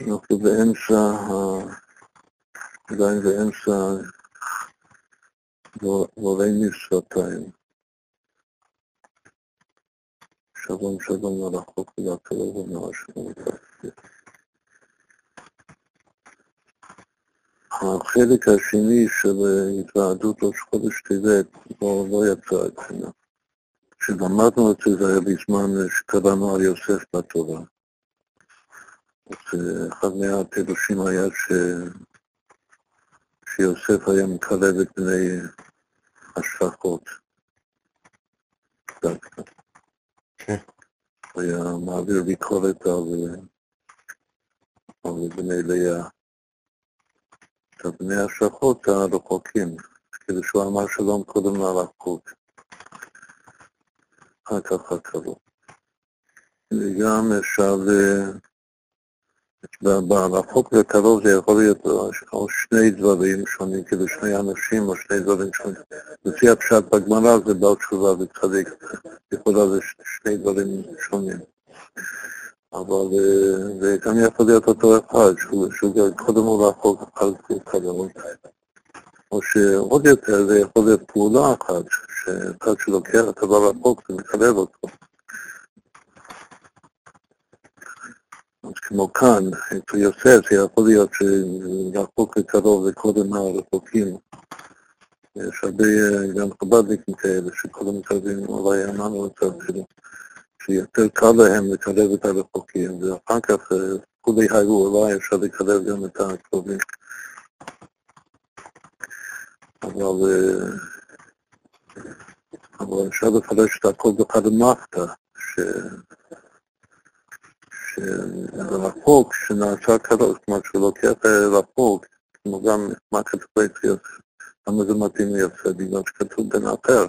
אנחנו באמצע, עדיין באמצע ועולי משפתיים. שלום שלום על החוק ולהקרוב ומהשמות. החלק השני של התוועדות ראש חודש טבת לא, לא יצא אצלנו. כשלמדנו את זה, זה היה בזמן שקראנו על יוסף בתורה. אז אחד מהפירושים היה ש... שיוסף היה מקרב את בני השפחות. דווקא. כן. היה מעביר ביקורת על, על בני לאה. עכשיו, בני השפחות הרחוקים, כאילו שהוא אמר שלום קודם לרחוק. אחר כך הקרוב. וגם אפשר... ברחוק וקרוב זה יכול להיות או שני דברים שונים, כאילו שני אנשים או שני דברים שונים. לפי הפשט בגמרא זה בעל תשובה וצדיק, יכול להיות שני דברים שונים. אבל זה גם יכול להיות אותו אחד, שהוא קודם הוא רחוק, אחר הוא קרוב. או שעוד יותר זה יכול להיות פעולה אחת, שאחד שלוקח את הדבר רחוק ומקרב אותו. כמו כאן, אצל יוסף, זה יכול להיות שרחוק וקרוב וקודם הרחוקים. יש הרבה גם חב"דניקים כאלה שקודם מקרבים, אולי אמרנו את זה אפילו, שיותר קל להם לקרב את הרחוקים, ואחר כך כולי היו, אולי אפשר לקרב גם את הקרובים. אבל, אבל אפשר לפרש את הכל בחד המחתא, שרחוק, שנעשה קדוש, כלומר שהוא לוקח רחוק, כמו גם מה כתוב אצל למה זה מתאים ליוסף? בגלל שכתוב בן אחר,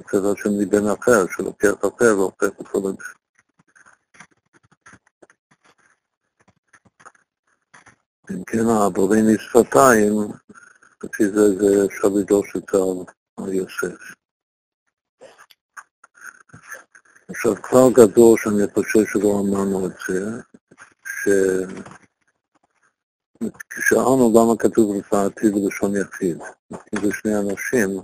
אצל השם מבן אחר, שלוקח אחר והופך אותו לזה. אם כן, הבורים משפתיים, לפי זה, זה אפשר לדרוש את על יוסף. עכשיו, כלל גדול שאני חושב שלא אמרנו את זה, שכשאלנו למה כתוב רפאתי בלשון יחיד, אם זה שני אנשים,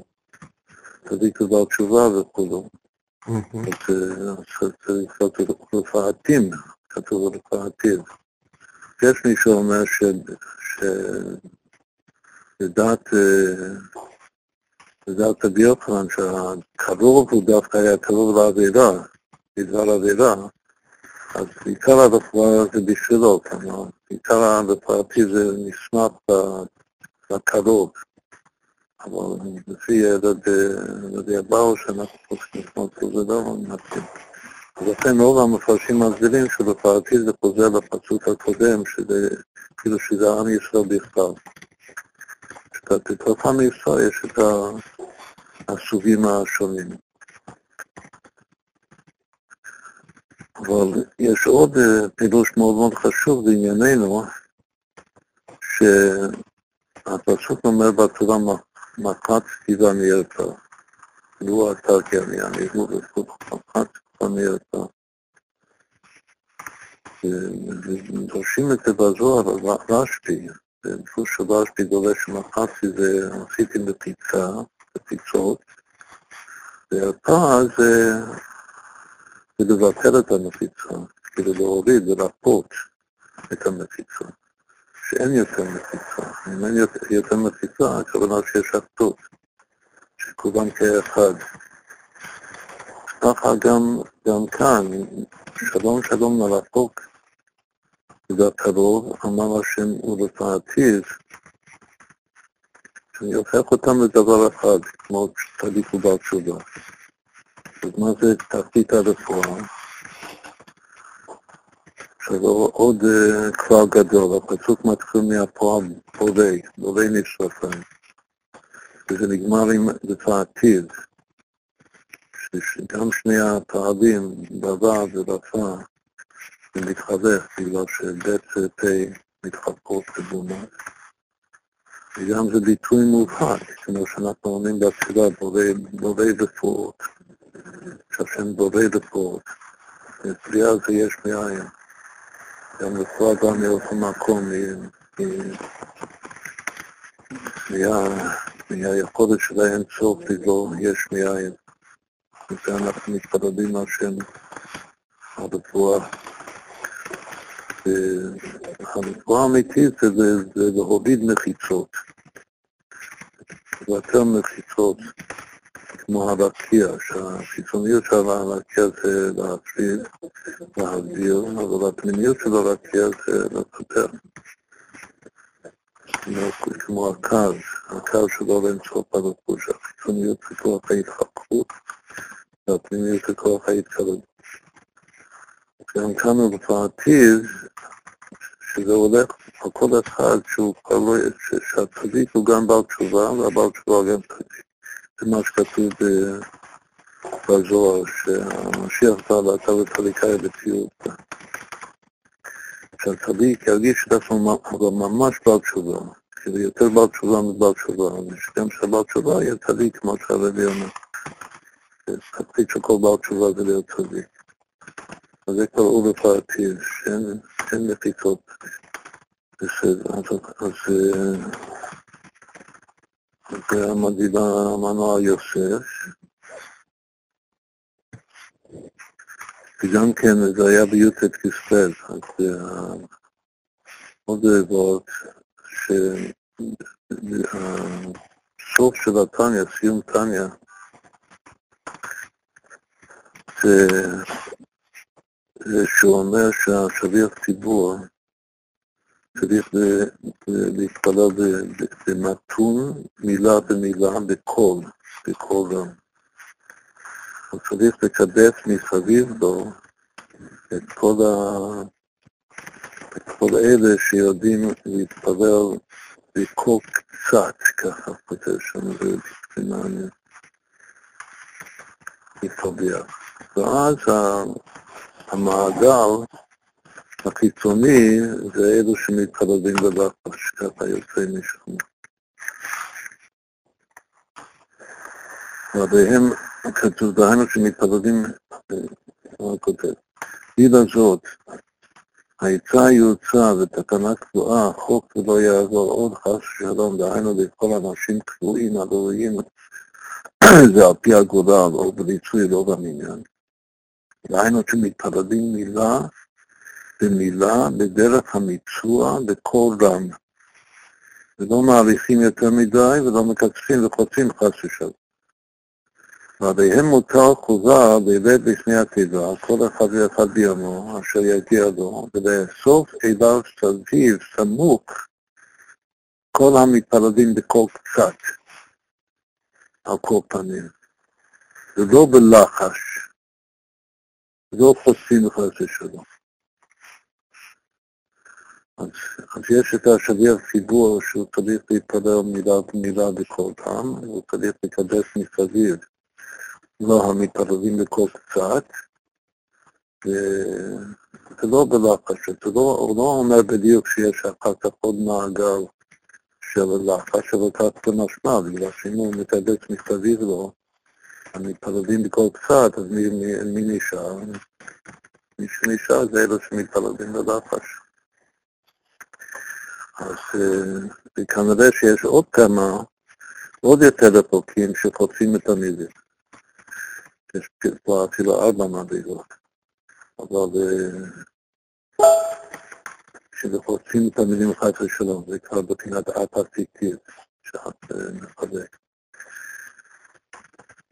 צדיק ובעל תשובה וכולו, אז צריך להיות רפאתים, כתוב רפאתיו. יש מי שאומר שלדעת לדעת רבי יוחנן שהקרוב הוא דווקא היה קרוב לעבירה, בדבר עבירה, אז עיקר הרפואה זה בשבילו, כלומר, עיקר הרפואתי זה נשמח לקרוב. אבל לפי רבי אבאו שאנחנו צריכים לפנות לזה לא מתאים. לכן רוב המפרשים מסבירים שלפרטי זה חוזר לפסוק הקודם, שזה כאילו שזה עם ישראל בכלל. בתוך עם ישראל יש את הסוגים השונים. אבל יש עוד אה, פירוש מאוד מאוד חשוב בענייננו, שהפסוק אומר בתורה מחת כתיבה מארצה. לו אתר כי אני הוא בזכות מחת כתיבה מארצה. ודורשים את זה בזוהר, רשב"י, דפוס של רשב"י דורש מחצי זה עשיתי מפיצה, מפיצות, והפעם זה לבטל את המחיצה, כאילו להוריד ולהפות את המחיצה, שאין יותר מחיצה. אם אין יותר מחיצה, הכוונה שיש אחדות, שכולם כאחד. ככה גם, גם כאן, שלום שלום לרחוק והקרוב, אמר השם ולפעתיו, שאני הופך אותם לדבר אחד, כמו צדיק ובר תשובה. אז מה זה תחתית הרפואה? עכשיו עוד uh, כלל גדול, הפסוק מתחיל מהפועל בולי, בולי נשרפים, וזה נגמר עם לפעתיו, שגם שני הפעלים, בבא ובפה, מתחלף בגלל שבית פה מתחלקות כבומה. וגם זה ביטוי מובהק, כמו שאנחנו אומרים בתפילה, בולי רפואות. שהשם בורא לפה, ופריאה זה יש מאין. גם רפואה גם מאותו מקום, מהיכולת של האין סוף לגבור יש מאין. וזה אנחנו מתפללים השם הרפואה. הרפואה האמיתית זה, זה, להוריד מחיצות, לבטל מחיצות, כמו הרקיע, שהחיצוניות של הרקיע זה להפריד, להגדיר, אבל הפנימיות של הרקיע זה לפתח. כמו הקו, הקו שלו לאינסוף הלבוש, החיצוניות זה כוח ההתחככות, והפנימיות זה כוח ההתקרבות. גם כאן הוא בעתיד, שזה הולך על כל אחד שהוא כבר לא, שהצדיק הוא גם בעל תשובה, והבעל תשובה גם צדיק. זה מה שכתוב בזוהר, שהמשיח בא ואתה וצדיקאי בציאות. שהצדיק ירגיש את עצמו ממש בעל תשובה, כאילו יותר בעל תשובה מבעל תשובה, ושגם כשבעל תשובה יהיה צדיק, כמו שהרבי אומר. התפקיד של כל בעל תשובה זה להיות צדיק. זה כבר אור לפרטיב, שאין מחיצות. בסדר, אז זה המדינה אמרנו על יוסף. וגם כן זה היה בי"ט כסלו, אז עוד רבות שהסוף של התניא, סיום תניא, זה שהוא אומר שהשליח ציבור צריך להתפלל במתון, מילה במילה, בקול, בקול רם. הוא צריך לקדש מסביב לו את כל, ה... את כל אלה שיודעים להתפלל בקול קצת, ככה כותב שם, זה בסימן יפביע. ואז המעגל החיצוני זה אלו שמתפללים בלחש, ככה יוצא משם. ועליהם כתוב, דהיינו שמתפללים, מה כותב? גיל הזאת, העצה יוצא ותקנה קבועה, חוק ולא יעזור עוד חס ושלום, דהיינו לכל אנשים קבועים, הראויים, זה על פי הגורל, או בריצוי, לא במניין. דהיינו שמתפללים מילה במילה בדרך המיצוע בקול רם. ולא מעריכים יותר מדי ולא מקצפים וחוצים חס ושלום. ועליהם מותר חובה בבית לפני התיבה, כל אחד ואחד ביומו, אשר יגיע לו, ולאסוף אליו סביב, סמוך, כל המתפללים בקול קצת, על כל פנים, ולא בלחש, לא חוצים חס ושלום. אז, אז יש את השליח ציבור שהוא צריך להתפלל מילה במילה בכל פעם, הוא צריך לקדש מסביב לא המתפללים בכל קצת, וזה לא בלחש, זה לא, הוא לא אומר בדיוק שיש אחר כך עוד מעגל של לחש, אבל כך זה משמע, בגלל שאם הוא מקדש מסביב לו, המתפללים בכל קצת, אז מי, מי, מי נשאר? מי שנשאר זה אלו שמתפללים בלחש. אז אה, כנראה שיש עוד כמה, עוד יותר רחוקים שחוצים את המילים. יש פה אפילו ארבע מדרגות, אבל אה, כשחוצים את המילים חס ושלום, זה כבר בפינת אפרטיטיב, שאת אה, מחזק.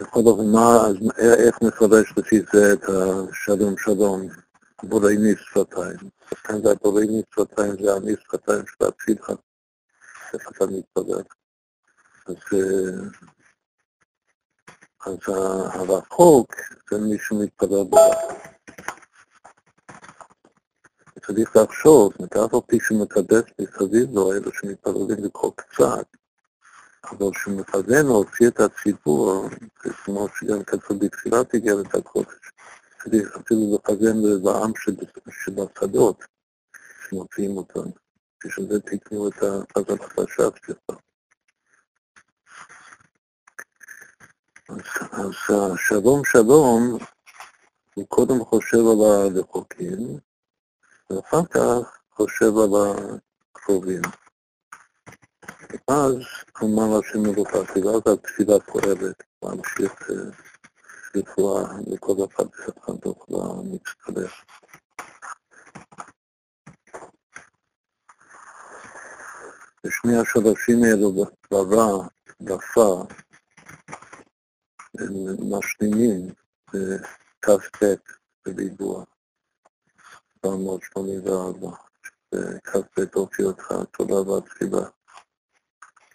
בכל אופן, אז איך נפרש לפי זה את השלום שלום, בורייני שפתיים? כאן זה הבורייני שפתיים, זה אני שפתיים של הצילחה, איך אתה מתפלל. אז, אז הרחוק זה מי שמתפלל ברחוק. צריך לחשוב, אף על פי שמקדש מסביב לו, אלו שמתפללים לקרוא קצת, אבל כשהוא מכוון להוציא את הציבור, כמו שגם כתוב בתחילת איגרת הקודש, צריך אפילו לכוון לעם שבשדות, שמוציאים אותם, כשזה תקנו את החזרת החשב שלך. אז, אז שלום שלום, הוא קודם חושב על הרחוקים, ואחר כך חושב על הקרובים. אז כלומר השם מלוכתי, ואז התפילה פועלת, להמשיך רפואה לכל אחד ואחד תוכל מצטרף. ושני השלושים האלו בצבא, דפה, הם משלימים בכ"ט בריבוע, 784, כ"ט אותיות תודה והתפילה.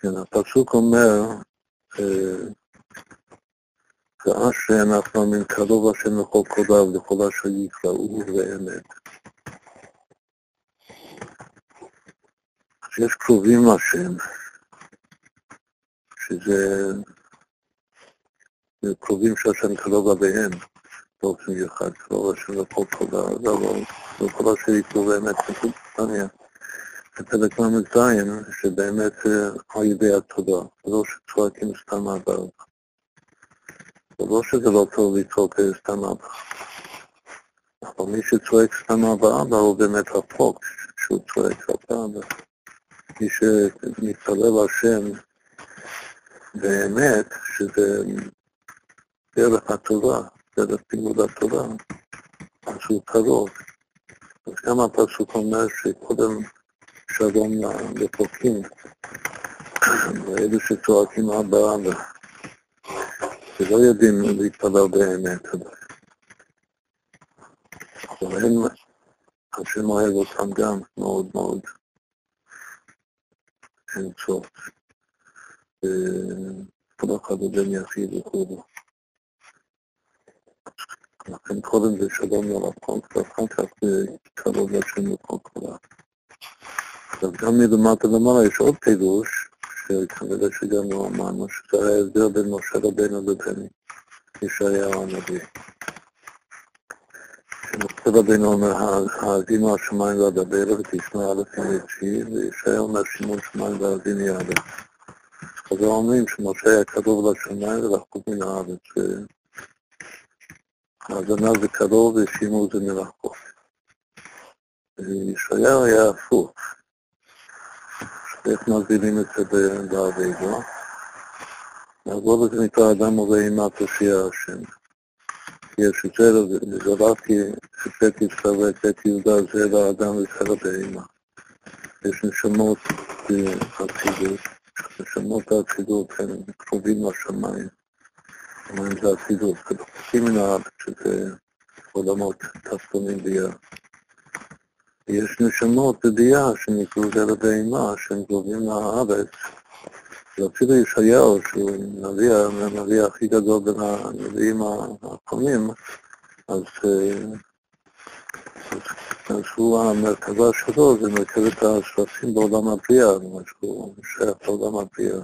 כן, הפסוק אומר, ואשרי אנחנו מן קרוב השם לכל קודיו לכל אשר יקראו ואמת. אז יש קרובים לשם, שזה קרובים שהשם קרוב עליהם באופן מיוחד, קרוב השם לכל קודיו, לכל אשר יקראו ואמת. בפרק ל"ז, שבאמת על ידי התודה, לא שצועקים סתם מהברך. לא שזה לא טוב לצעוק סתם מהברך. אבל מי שצועק סתם מהברך הוא באמת הפוק שהוא צועק כלפי אבא. מי שמתפלל השם באמת, שזה דרך התורה, דרך לימוד התורה, אז הוא קרוב. אז גם הפסוק אומר שקודם שלום לפוקים, לאלו שצועקים אבא אבא, שלא יודעים להתפלל באמת. אבל הם, השם אוהב אותם גם מאוד מאוד. אין סוף. כל אחד בן יחיד וכו'. לכן קודם זה שלום ללקוח, ואחר כך זה קרוב לשם לכל כולם. עכשיו גם מלמטה למעלה יש עוד פירוש, שכנראה שגם לא אמרנו, שזה ההסבר בין משה רבנו לבין ישעיהו הנביא. שמשה רבנו אומר, האזינו השמיים ואדבר ותשמע אלפים ותשיעי, וישעיהו אומר שמעון שמיים ואזיני יעלה. אז אומרים שמשה היה קרוב לשמיים ורחוק מן הארץ. האזנה זה קרוב ושימור זה מרחוק. ישעיהו היה הפוך. איך מסבירים את זה באביבה? נעבור לזה נקרא אדם ובהמה תושיע השם. יש את זה, וזרקתי את ישראל ואת יהודה זה לאדם וזה לבהמה. יש נשמות באצילות, נשמות האצילות הן קרובים לשמיים. אומרים זה אצילות, חלקים מן הארץ, שזה עולמות תחתונים ביחד. יש נשמות בביאה שנקראו זה לבהמה, שהם קרובים לארץ. ואפילו ישעיהו, שהוא נביא, הנביא הכי גדול בין הנביאים הקודמים, אז, אז, אז הוא, המרכבה שלו זה מרכבת השרפים בעולם הבריאה, שהוא שייך לעולם הבריאה.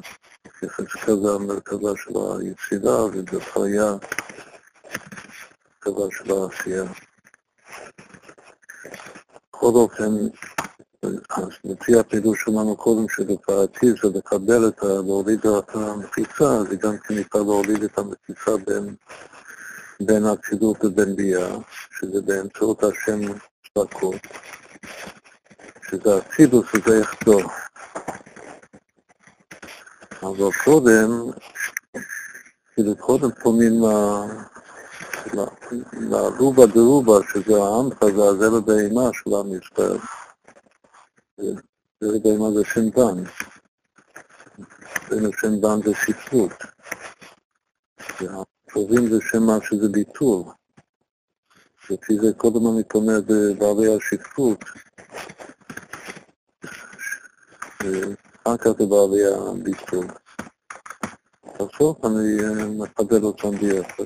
יחזקאל זה המרכבה של היצירה, ובפריה המרכבה של העשייה. בכל אופן, לפי הפירוש שלנו קודם שבפרטיב זה לקבל את ה... להוריד את המחיצה, זה גם כן נקרא להוריד את המחיצה בין, בין הצידות לבין ביאה, שזה באמצעות השם צבקות, שזה הצילוס וזה יחדור. אבל קודם, כאילו קודם פונים לרובה דרובה, שזה העמך והזרע הבהמה של עם ישראל. זרע הבהמה זה שם דן. אצלנו שם דן זה שפלות. והטובים זה שם מה שזה ביטול. לפי זה קודם אני פונה בבעלי השפלות. אחר כך בבעלי הביטול. בסוף אני מחדד אותם ביחד.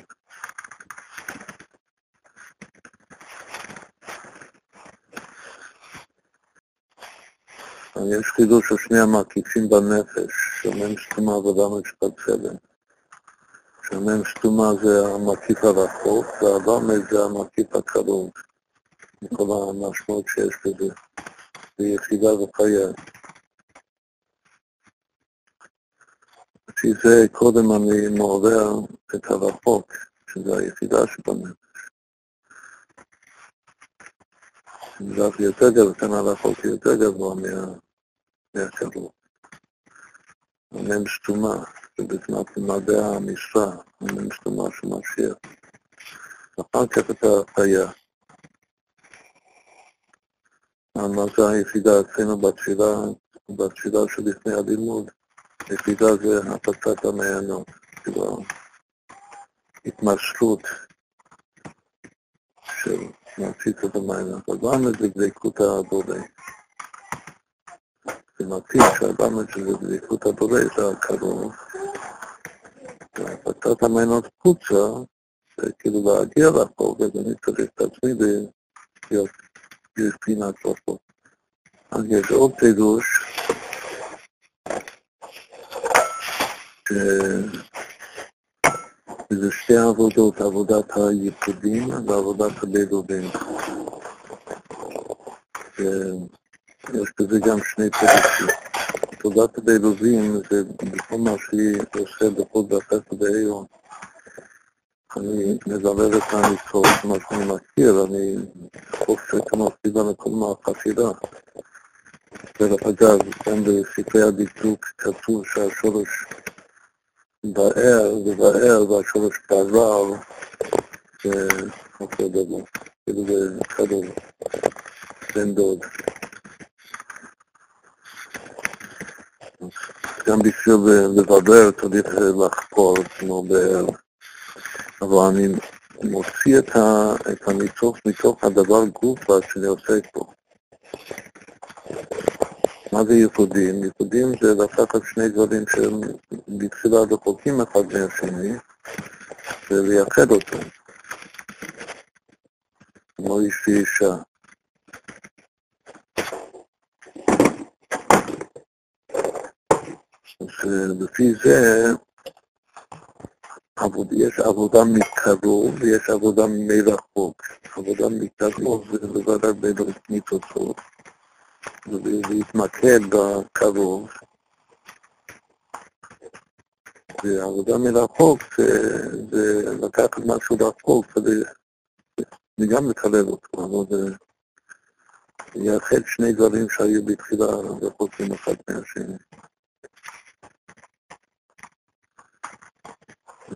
יש חידוש של שני המקיפים בנפש, שמם סתומה ולמה משפט צלם. שמם סתומה זה המקיף הרחוק, והלמה זה המקיף הקרוב. מכל המשמעות שיש בזה, ביחידה וחיה. לפי זה קודם אני מעורר את הרחוק, שזה היחידה שבנפש. מזרח יותר גבוה, כאן הרחוק יותר גבוה מהקרוב. המם סתומה, זה בזמן מדעי המשרה, המם סתומה של משיח. אחר כך את ההטייה. זה היחידה אצלנו בתפילה, בתפילה שלפני הלימוד? יחידה זה הפצת המעיינות, כאילו התמשכות של להציץ את המים. אבל זה דבקות הבורא. זה מתאים שהלמד שזה דבקות הבורא, זה הקרוב. והפצת המעיינות חוצה, זה כאילו להגיע לחוק, אז אני צריך את עצמי להיות בבחינת לחוק. אז יש עוד פירוש, שזה שתי עבודות, עבודת היפודים ועבודת הבדודים. יש בזה גם שני פירושים. עבודת הבדודים זה בכל מה שהיא עושה בכל דרכת בהיום. אני מזמר את המצוות, מה שאני מכיר, אני חושב כמה סיבה לכל מהחסידה. דרך אגב, גם בספרי הדקדוק כתוב שהשורש באר, ובאר והשורש בעבר זה אותו דבר, כאילו זה חדר בן דוד. גם בשביל לברר צריך כמו באר, אבל אני מוציא את הניצוץ מתוך הדבר גופה שאני עוסק בו. מה זה ייחודים? ייחודים זה לקחת שני דברים שהם בתחילה רחוקים אחד מהשני ולייחד אותם. כמו איש ואישה. אז לפי זה יש עבודה מקרוב ויש עבודה מרחוק. עבודה מקרוב זה בוודאי בין ניצוצות. ולהתמקד בקרוב. ועבודה מרחוק זה, זה לקחת משהו רחוק כדי וגם לקרב אותו, אבל זה יאחד שני דברים שהיו בתחילה רחוקים אחד מהשני.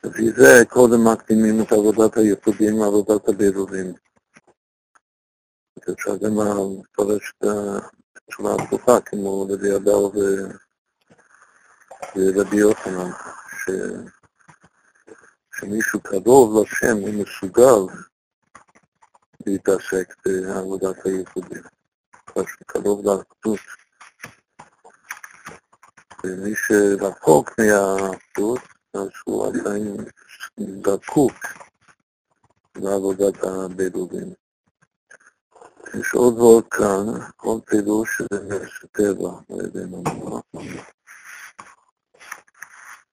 לפי זה קודם מקדימים את עבודת הייחודים לעבודת הבירורים. אפשר גם לפרש את תשובה הפוכה, כמו לוי אדר ורבי יוחנן, ש... שמישהו קרוב לשם הוא מסוגל להתעסק בעבודת הייחודים, קרוב לאחדות. ומי שרחוק מהאחדות, אז הוא עדיין דקוק לעבודת הבדואים. יש עוד ועוד כאן, כל פירוש שזה נס טבע, לא יודע מה.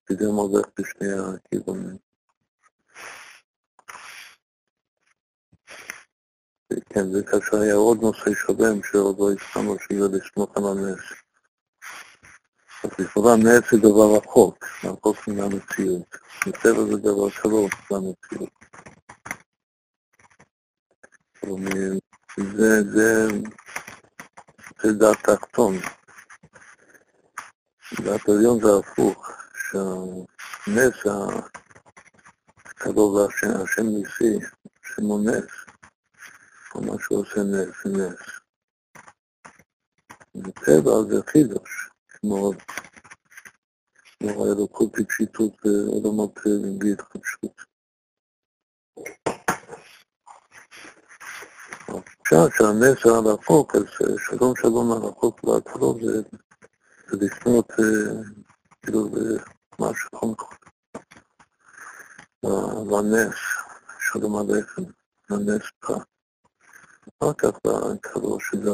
זה הולך בשני הכיוונים. כן, זה כאשר היה עוד נושא שלם שעוד לא הסכמנו שיהיה לסמוך על הנס. לכאורה נס זה דבר רחוק, רחוק מן המציאות. מטבע זה דבר קרוב למציאות. זה, זה, זה דעת תחתון. דעת עליון זה הפוך, שהנס הקרוב להשם, השם ניסי, הוא נס, כל מה שהוא עושה נס, נס. בטבע זה חידוש, כמו, כמו האלוקות בפשיטות ועולמות בהתחדשות. אפשר שהנס על החוק, אז שלום שלום על החוק והקרוב זה, זה לפנות כאילו במשהו חונקות. לנס, שלום עליכם, לנס פה. אחר כך בקרוב שזה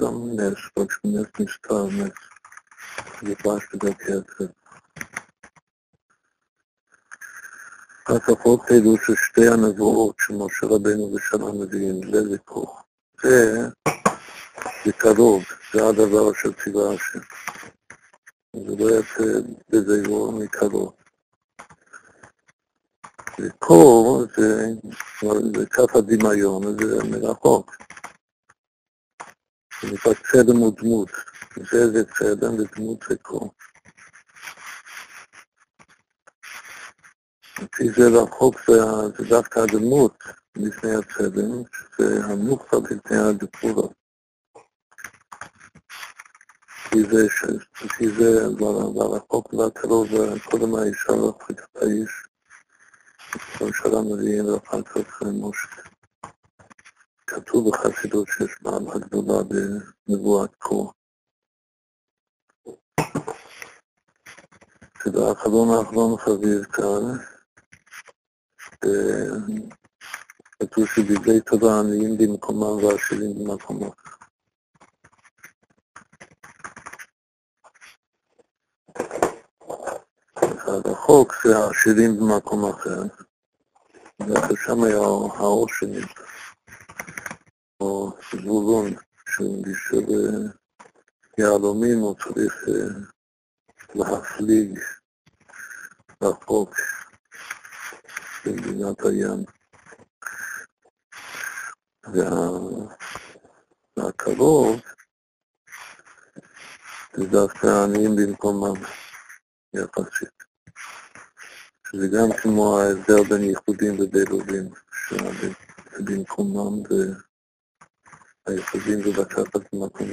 גם נס, רק שנס נסתר, נס. זה פרש בדרכי הצד. לפחות אלו ששתי הנבואות שמשה רבנו ושל הנביאים, זה ויכוח. זה, זה קרוב, זה הדבר אשר ציווה השם. זה לא יפה בזיבור מקרוב. זה, זה כף הדמיון, זה מרחוק. זה נקרא צלם ודמות. זה זה צלם ודמות זה קור. לפי זה רחוק זה, זה דווקא הדמות לפני הצלם, שזה המוכתב לפני הדפורות. לפי זה, זה לרחוק והקרוב, קודם האישה רחוק את האיש, בממשלה מביאים ואחר כך משה. כתוב בחסידות שיש מעלה גדולה בנבואת קור. שבאחרון האחרון חביב כאן, כתוב שבגלי תורה עניים במקומם ועשירים במקומם. הרחוק זה העשירים במקום אחר, ושם היה העושר נמצא, או זבולון, שהוא בשביל יהלומים הוא צריך להפליג רחוק במדינת הים. והקרוב זה דווקא העניים במקומם יחסית. שזה גם כמו ההבדל בין ייחודים ובילודים, שבמקומם והייחודים זה לקחת במקום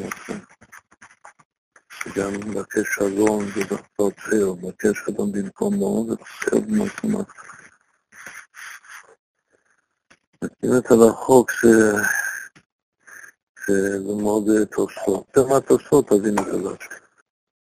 אחר. וגם לבקש שלום זה לעצר, לבקש שלום במקומו במקום אחר. אם אתה רחוק זה מאוד תוספות. יותר מהתוספות תבין את זה.